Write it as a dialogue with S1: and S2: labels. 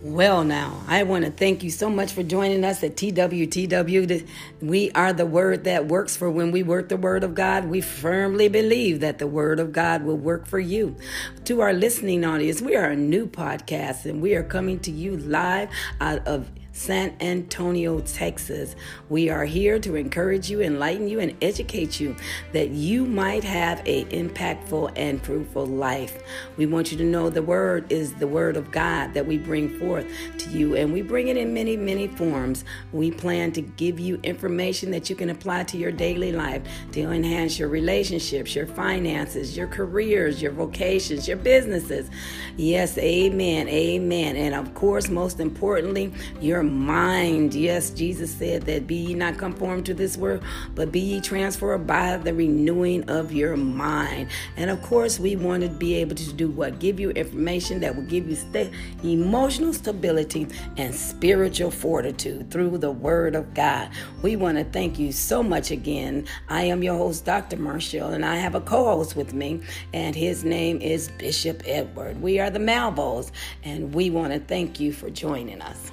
S1: Well, now, I want to thank you so much for joining us at TWTW. We are the word that works for when we work the word of God. We firmly believe that the word of God will work for you. To our listening audience, we are a new podcast and we are coming to you live out of San Antonio, Texas. We are here to encourage you, enlighten you, and educate you that you might have a impactful and fruitful life. We want you to know the word is the word of God that we bring forth to you, and we bring it in many, many forms. We plan to give you information that you can apply to your daily life to enhance your relationships, your finances, your careers, your vocations, your businesses. Yes, amen, amen. And of course, most importantly, your mind. Yes, Jesus said that be ye not conformed to this world, but be ye transformed by the renewing of your mind. And of course, we want to be able to do what? Give you information that will give you st- emotional stability and spiritual fortitude through the Word of God. We want to thank you so much again. I am your host, Dr. Marshall, and I have a co host with me, and his name is Bishop Edward. We are the Malvos, and we want to thank you for joining us.